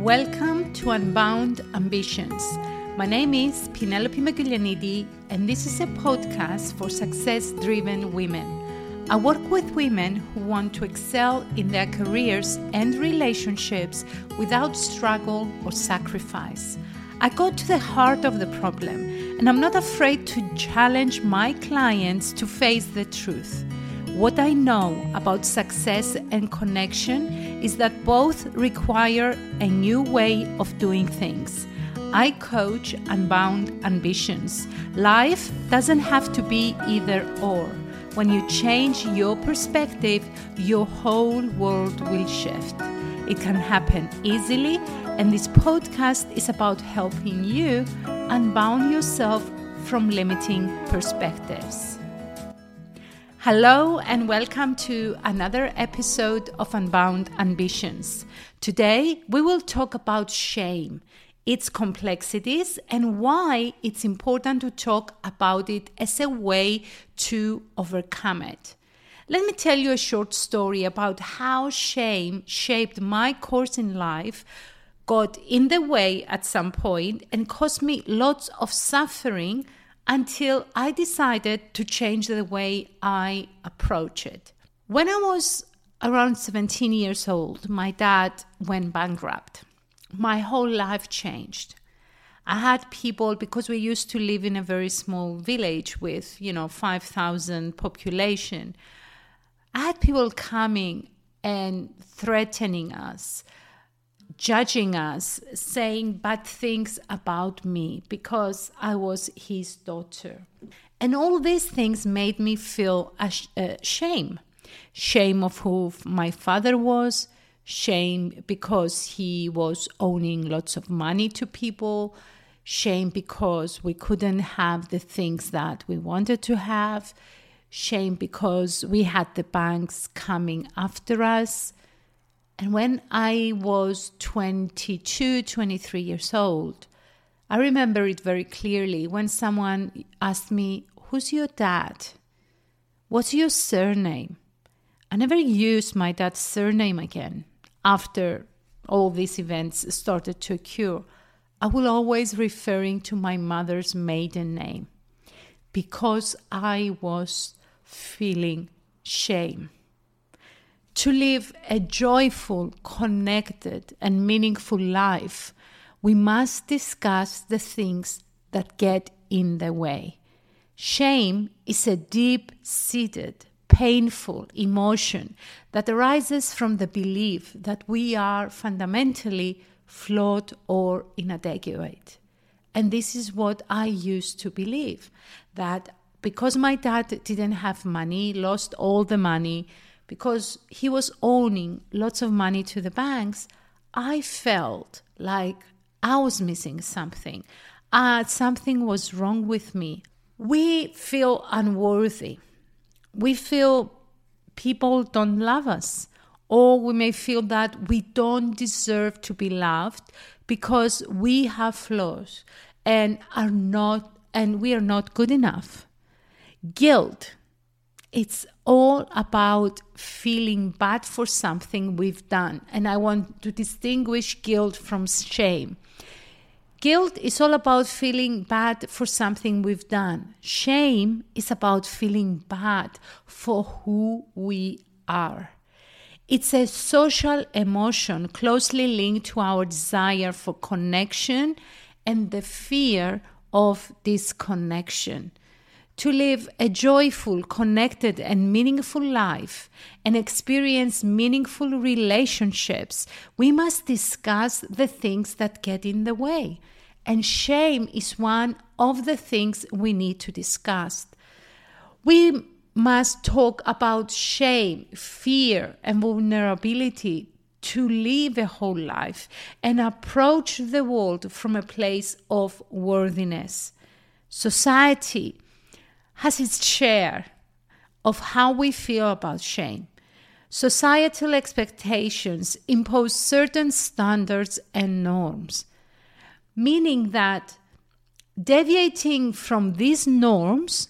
Welcome to Unbound Ambitions. My name is Penelope Magoulianidi, and this is a podcast for success driven women. I work with women who want to excel in their careers and relationships without struggle or sacrifice. I go to the heart of the problem, and I'm not afraid to challenge my clients to face the truth. What I know about success and connection is that both require a new way of doing things. I coach unbound ambitions. Life doesn't have to be either or. When you change your perspective, your whole world will shift. It can happen easily, and this podcast is about helping you unbound yourself from limiting perspectives. Hello, and welcome to another episode of Unbound Ambitions. Today, we will talk about shame, its complexities, and why it's important to talk about it as a way to overcome it. Let me tell you a short story about how shame shaped my course in life, got in the way at some point, and caused me lots of suffering until I decided to change the way I approach it. When I was around 17 years old, my dad went bankrupt. My whole life changed. I had people because we used to live in a very small village with, you know, 5,000 population. I had people coming and threatening us, judging us, saying bad things about me because I was his daughter. And all these things made me feel a uh, shame shame of who my father was, shame because he was owning lots of money to people, shame because we couldn't have the things that we wanted to have, shame because we had the banks coming after us and when I was 22, 23 years old, I remember it very clearly when someone asked me, Who's your dad? What's your surname? I never used my dad's surname again after all these events started to occur. I will always referring to my mother's maiden name because I was feeling shame. To live a joyful, connected, and meaningful life, we must discuss the things that get in the way. Shame is a deep seated, painful emotion that arises from the belief that we are fundamentally flawed or inadequate. And this is what I used to believe that because my dad didn't have money, lost all the money, because he was owning lots of money to the banks, I felt like I was missing something. Uh, something was wrong with me. We feel unworthy. We feel people don't love us. Or we may feel that we don't deserve to be loved because we have flaws and are not and we are not good enough. Guilt it's all about feeling bad for something we've done. And I want to distinguish guilt from shame. Guilt is all about feeling bad for something we've done. Shame is about feeling bad for who we are. It's a social emotion closely linked to our desire for connection and the fear of disconnection to live a joyful, connected, and meaningful life and experience meaningful relationships, we must discuss the things that get in the way. And shame is one of the things we need to discuss. We must talk about shame, fear, and vulnerability to live a whole life and approach the world from a place of worthiness. Society has its share of how we feel about shame. Societal expectations impose certain standards and norms, meaning that deviating from these norms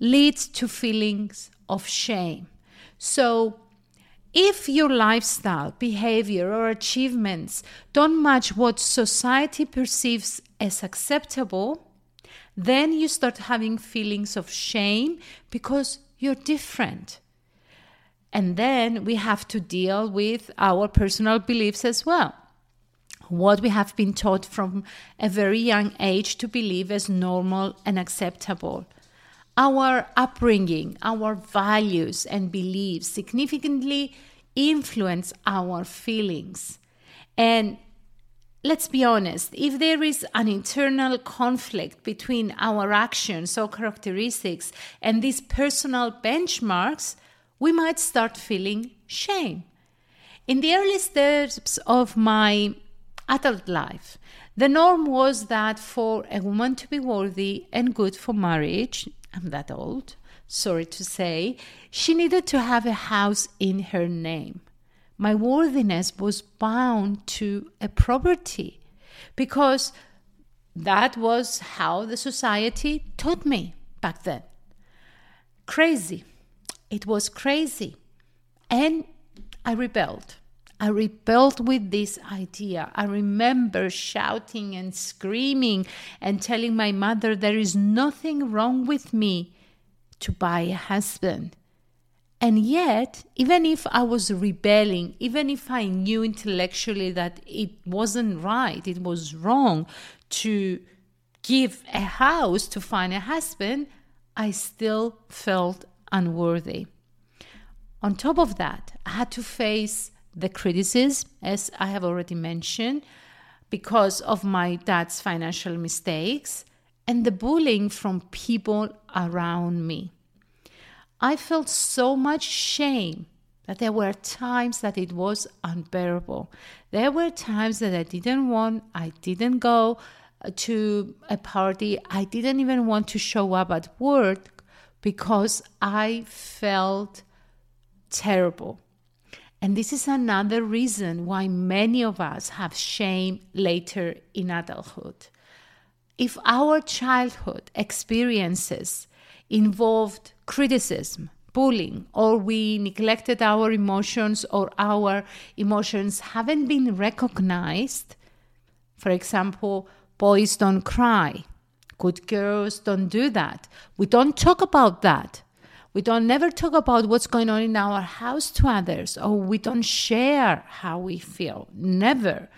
leads to feelings of shame. So, If your lifestyle, behavior, or achievements don't match what society perceives as acceptable, then you start having feelings of shame because you're different. And then we have to deal with our personal beliefs as well. What we have been taught from a very young age to believe as normal and acceptable. Our upbringing, our values and beliefs significantly influence our feelings. And let's be honest, if there is an internal conflict between our actions or characteristics and these personal benchmarks, we might start feeling shame. In the early steps of my adult life, the norm was that for a woman to be worthy and good for marriage, I'm that old, sorry to say, she needed to have a house in her name. My worthiness was bound to a property because that was how the society taught me back then. Crazy. It was crazy. And I rebelled. I rebelled with this idea. I remember shouting and screaming and telling my mother there is nothing wrong with me to buy a husband. And yet, even if I was rebelling, even if I knew intellectually that it wasn't right, it was wrong to give a house to find a husband, I still felt unworthy. On top of that, I had to face the criticism, as I have already mentioned, because of my dad's financial mistakes and the bullying from people around me. I felt so much shame that there were times that it was unbearable. There were times that I didn't want, I didn't go uh, to a party, I didn't even want to show up at work because I felt terrible. And this is another reason why many of us have shame later in adulthood. If our childhood experiences involved criticism, bullying, or we neglected our emotions or our emotions haven't been recognized, for example, boys don't cry, Good girls don't do that. We don't talk about that. We don't never talk about what's going on in our house to others, or we don't share how we feel. Never.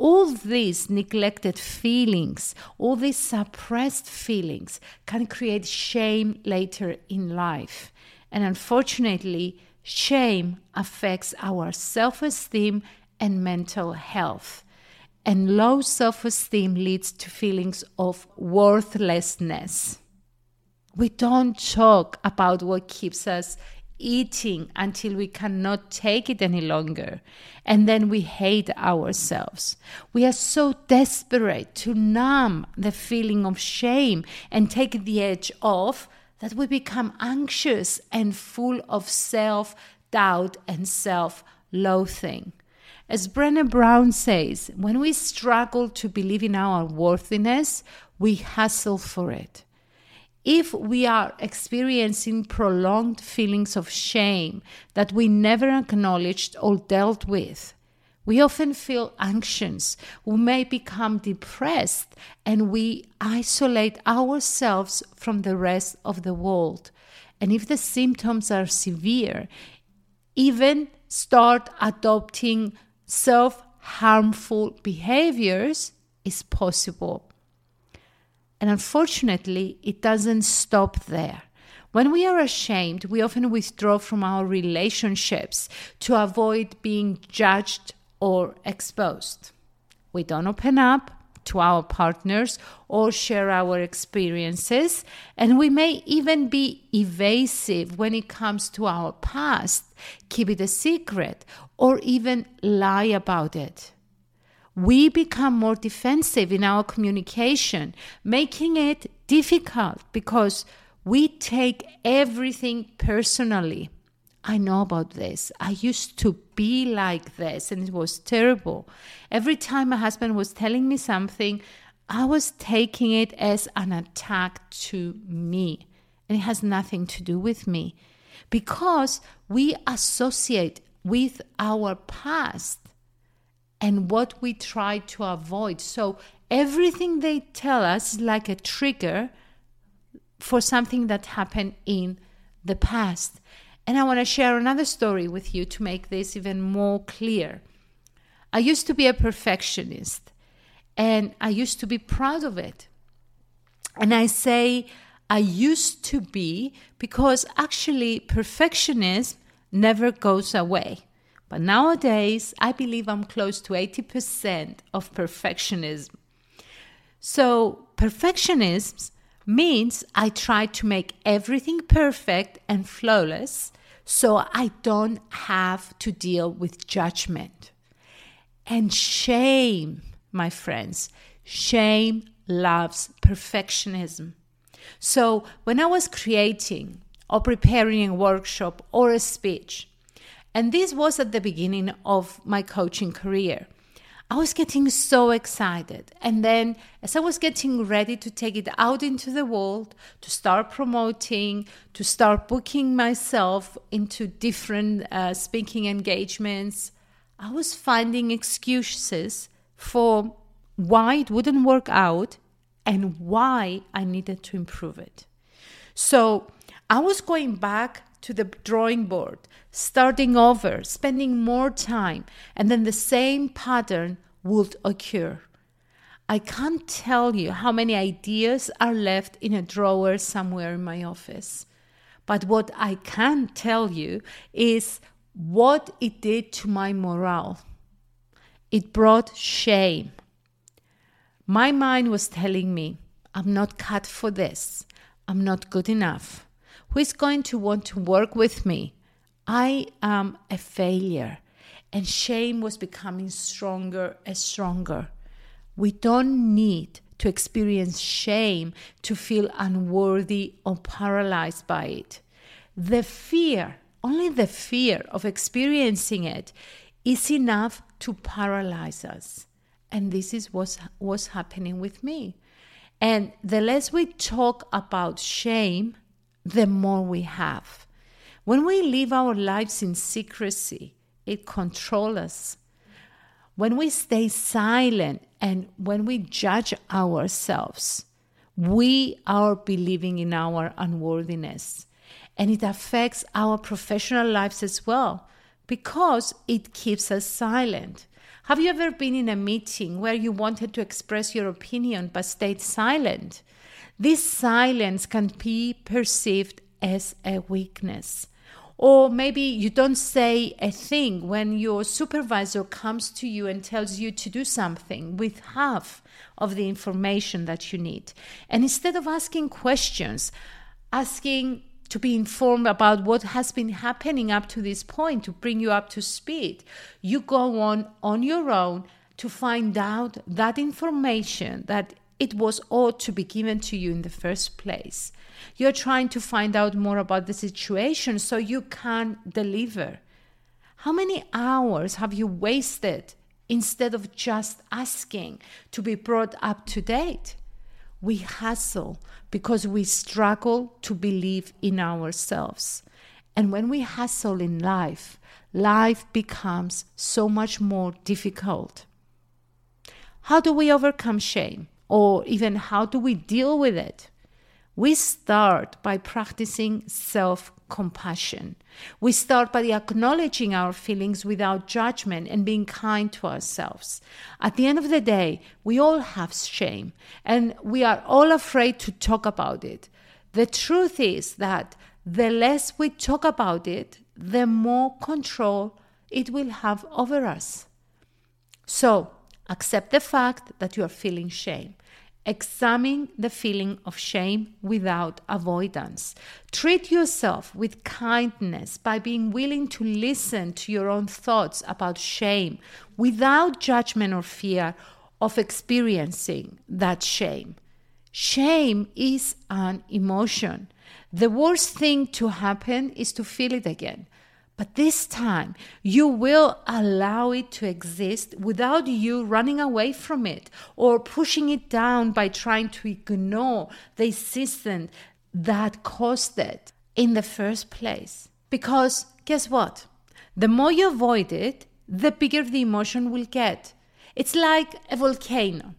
All these neglected feelings, all these suppressed feelings can create shame later in life. And unfortunately, shame affects our self esteem and mental health and low self esteem leads to feelings of worthlessness. We don't talk about what keeps us eating until we cannot take it any longer. And then we hate ourselves. We are so desperate to numb the feeling of shame and take the edge off that we become anxious and full of self doubt and self loathing. As Brené Brown says, when we struggle to believe in our worthiness, we hustle for it. If we are experiencing prolonged feelings of shame that we never acknowledged or dealt with, we often feel anxious, we may become depressed, and we isolate ourselves from the rest of the world. And if the symptoms are severe, even start adopting self harmful behaviors is possible. And unfortunately, it doesn't stop there. When we are ashamed, we often withdraw from our relationships to avoid being judged or exposed. We don't open up to our partners or share our experiences, and we may even be evasive when it comes to our past, keep it a secret, or even lie about it. We become more defensive in our communication, making it difficult because we take everything personally. I know about this. I used to be like this and it was terrible. Every time my husband was telling me something, I was taking it as an attack to me. And it has nothing to do with me because we associate with our past and what we try to avoid. So everything they tell us is like a trigger for something that happened in the past. And I want to share another story with you to make this even more clear. I used to be a perfectionist and I used to be proud of it. And I say I used to be because actually perfectionism never goes away. But nowadays, I believe I'm close to 80% of perfectionism. So, perfectionism means I try to make everything perfect and flawless so I don't have to deal with judgment. And shame, my friends, shame loves perfectionism. So, when I was creating or preparing a workshop or a speech, and this was at the beginning of my coaching career. I was getting so excited. And then, as I was getting ready to take it out into the world, to start promoting, to start booking myself into different uh, speaking engagements, I was finding excuses for why it wouldn't work out and why I needed to improve it. So I was going back to the drawing board, starting over, spending more time, and then the same pattern would occur. I can't tell you how many ideas are left in a drawer somewhere in my office. But what I can tell you is what it did to my morale. It brought shame. My mind was telling me, I'm not cut for this. I'm not good enough. Who is going to want to work with me? I am a failure. And shame was becoming stronger and stronger. We don't need to experience shame to feel unworthy or paralyzed by it. The fear, only the fear of experiencing it, is enough to paralyze us. And this is what was happening with me. And the less we talk about shame, the more we have. When we live our lives in secrecy, it controls us. When we stay silent and when we judge ourselves, we are believing in our unworthiness. And it affects our professional lives as well because it keeps us silent. Have you ever been in a meeting where you wanted to express your opinion but stayed silent? This silence can be perceived as a weakness. Or maybe you don't say a thing when your supervisor comes to you and tells you to do something with half of the information that you need. And instead of asking questions, asking to be informed about what has been happening up to this point to bring you up to speed. You go on on your own to find out that information that it was ought to be given to you in the first place. You're trying to find out more about the situation so you can deliver. How many hours have you wasted instead of just asking to be brought up to date? We hustle because we struggle to believe in ourselves. And when we hustle in life, life becomes so much more difficult. How do we overcome shame? Or even how do we deal with it? We start by practicing self compassion. We start by acknowledging our feelings without judgment and being kind to ourselves. At the end of the day, we all have shame and we are all afraid to talk about it. The truth is that the less we talk about it, the more control it will have over us. So, accept the fact that you are feeling shame. Examine the feeling of shame without avoidance. Treat yourself with kindness by being willing to listen to your own thoughts about shame without judgment or fear of experiencing that shame. Shame is an emotion. The worst thing to happen is to feel it again. But this time, you will allow it to exist without you running away from it or pushing it down by trying to ignore the assistant that caused it in the first place. Because guess what? The more you avoid it, the bigger the emotion will get. It's like a volcano.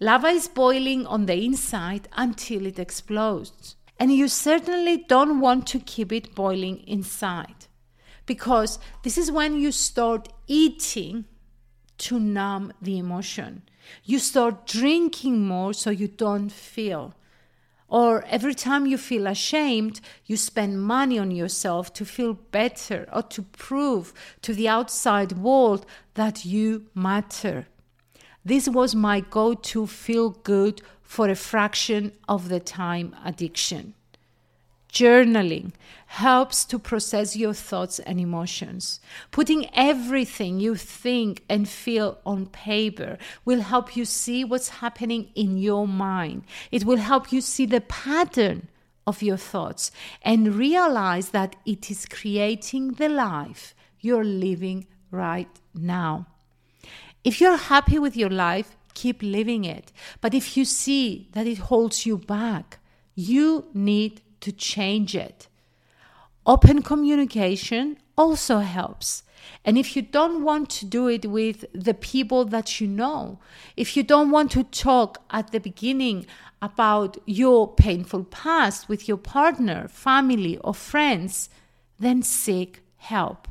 Lava is boiling on the inside until it explodes. And you certainly don't want to keep it boiling inside because this is when you start eating to numb the emotion. You start drinking more so you don't feel. Or every time you feel ashamed, you spend money on yourself to feel better or to prove to the outside world that you matter. This was my go to feel good for a fraction of the time addiction. Journaling helps to process your thoughts and emotions. Putting everything you think and feel on paper will help you see what's happening in your mind. It will help you see the pattern of your thoughts and realize that it is creating the life you're living right now. If you're happy with your life, keep living it. But if you see that it holds you back, you need to change it. Open communication also helps. And if you don't want to do it with the people that you know, if you don't want to talk at the beginning about your painful past with your partner, family, or friends, then seek help.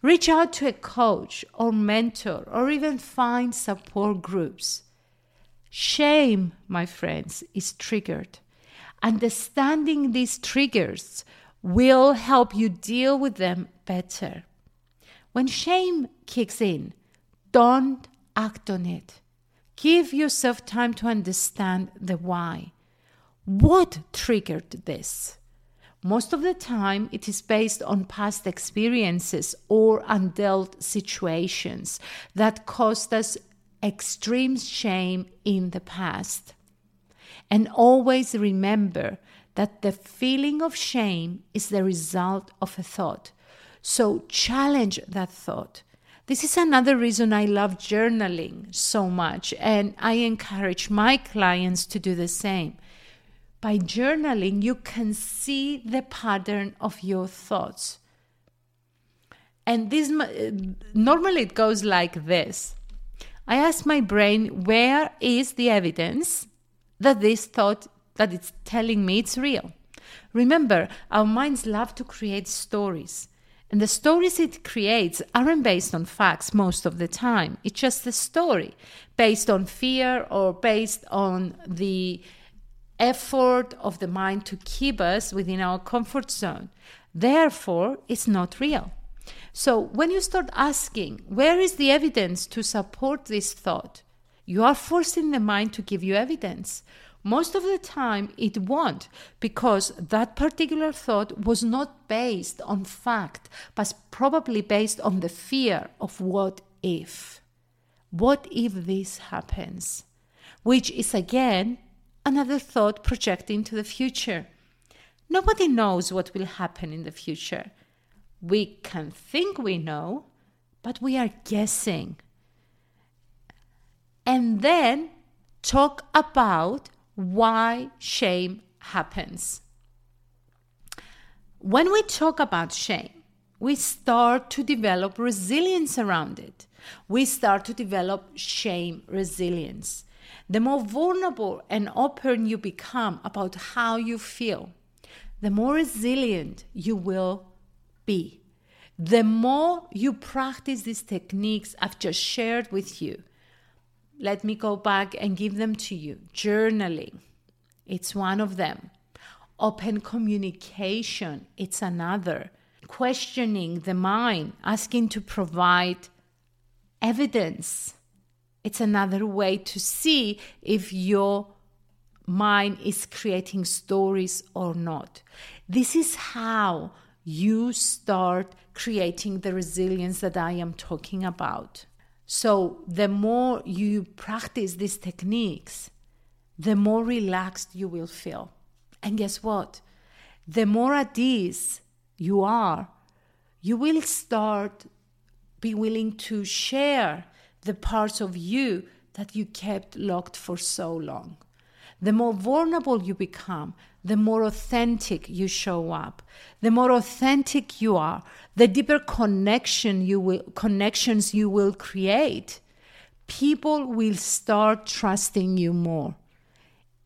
Reach out to a coach or mentor, or even find support groups. Shame, my friends, is triggered understanding these triggers will help you deal with them better. When shame kicks in, don't act on it. Give yourself time to understand the why. What triggered this? Most of the time, it is based on past experiences or undealt situations that caused us extreme shame in the past. And always remember that the feeling of shame is the result of a thought. So challenge that thought. This is another reason I love journaling so much, and I encourage my clients to do the same. By journaling, you can see the pattern of your thoughts. And this uh, normally it goes like this I ask my brain, where is the evidence that this thought that it's telling me it's real. Remember, our minds love to create stories. And the stories it creates aren't based on facts most of the time. It's just a story based on fear or based on the effort of the mind to keep us within our comfort zone. Therefore, it's not real. So, when you start asking, where is the evidence to support this thought? You are forcing the mind to give you evidence. Most of the time, it won't because that particular thought was not based on fact, but probably based on the fear of what if. What if this happens? Which is again another thought projecting to the future. Nobody knows what will happen in the future. We can think we know, but we are guessing and then talk about why shame happens. When we talk about shame, we start to develop resilience around it. We start to develop shame resilience. The more vulnerable and open you become about how you feel, the more resilient you will be. The more you practice these techniques I've just shared with you, let me go back and give them to you. Journaling, it's one of them. Open communication, it's another. Questioning the mind, asking to provide evidence, it's another way to see if your mind is creating stories or not. This is how you start creating the resilience that I am talking about. So, the more you practice these techniques, the more relaxed you will feel. And guess what? The more at ease you are, you will start be willing to share the parts of you that you kept locked for so long. The more vulnerable you become, the more authentic you show up. The more authentic you are, the deeper connection you will, connections you will create. People will start trusting you more.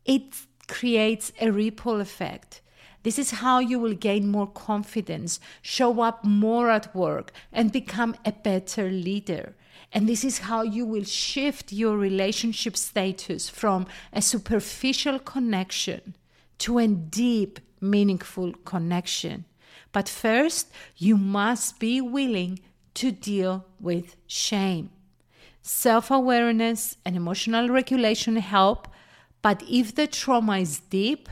It creates a ripple effect. This is how you will gain more confidence, show up more at work, and become a better leader. And this is how you will shift your relationship status from a superficial connection to a deep, meaningful connection. But first, you must be willing to deal with shame. Self awareness and emotional regulation help, but if the trauma is deep,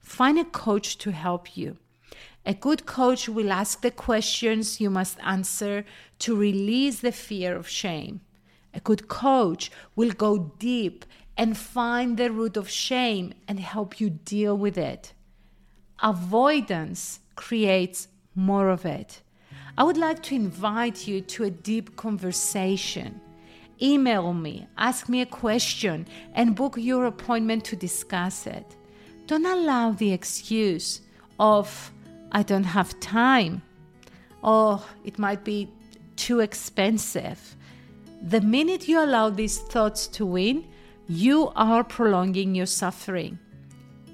find a coach to help you. A good coach will ask the questions you must answer to release the fear of shame. A good coach will go deep and find the root of shame and help you deal with it. Avoidance creates more of it. I would like to invite you to a deep conversation. Email me, ask me a question, and book your appointment to discuss it. Don't allow the excuse of, I don't have time, or it might be too expensive. The minute you allow these thoughts to win, you are prolonging your suffering.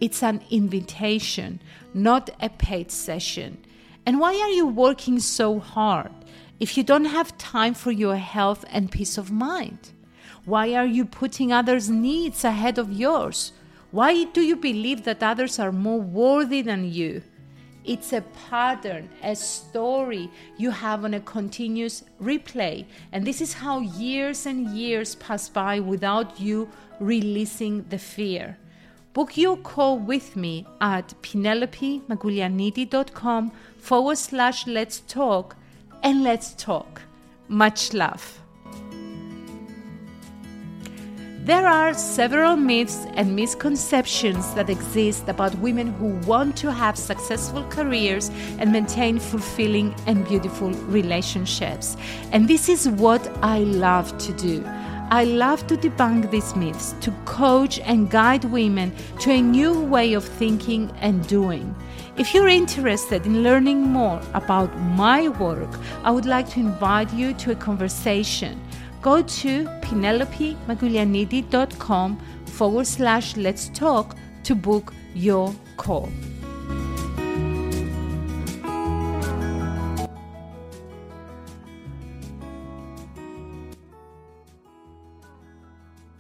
It's an invitation, not a paid session. And why are you working so hard if you don't have time for your health and peace of mind? Why are you putting others' needs ahead of yours? Why do you believe that others are more worthy than you? It's a pattern, a story you have on a continuous replay. And this is how years and years pass by without you releasing the fear. Book your call with me at penelopemagulianidi.com forward slash let's talk and let's talk. Much love. There are several myths and misconceptions that exist about women who want to have successful careers and maintain fulfilling and beautiful relationships. And this is what I love to do. I love to debunk these myths, to coach and guide women to a new way of thinking and doing. If you're interested in learning more about my work, I would like to invite you to a conversation go to penelopemagulianidi.com forward slash let's talk to book your call.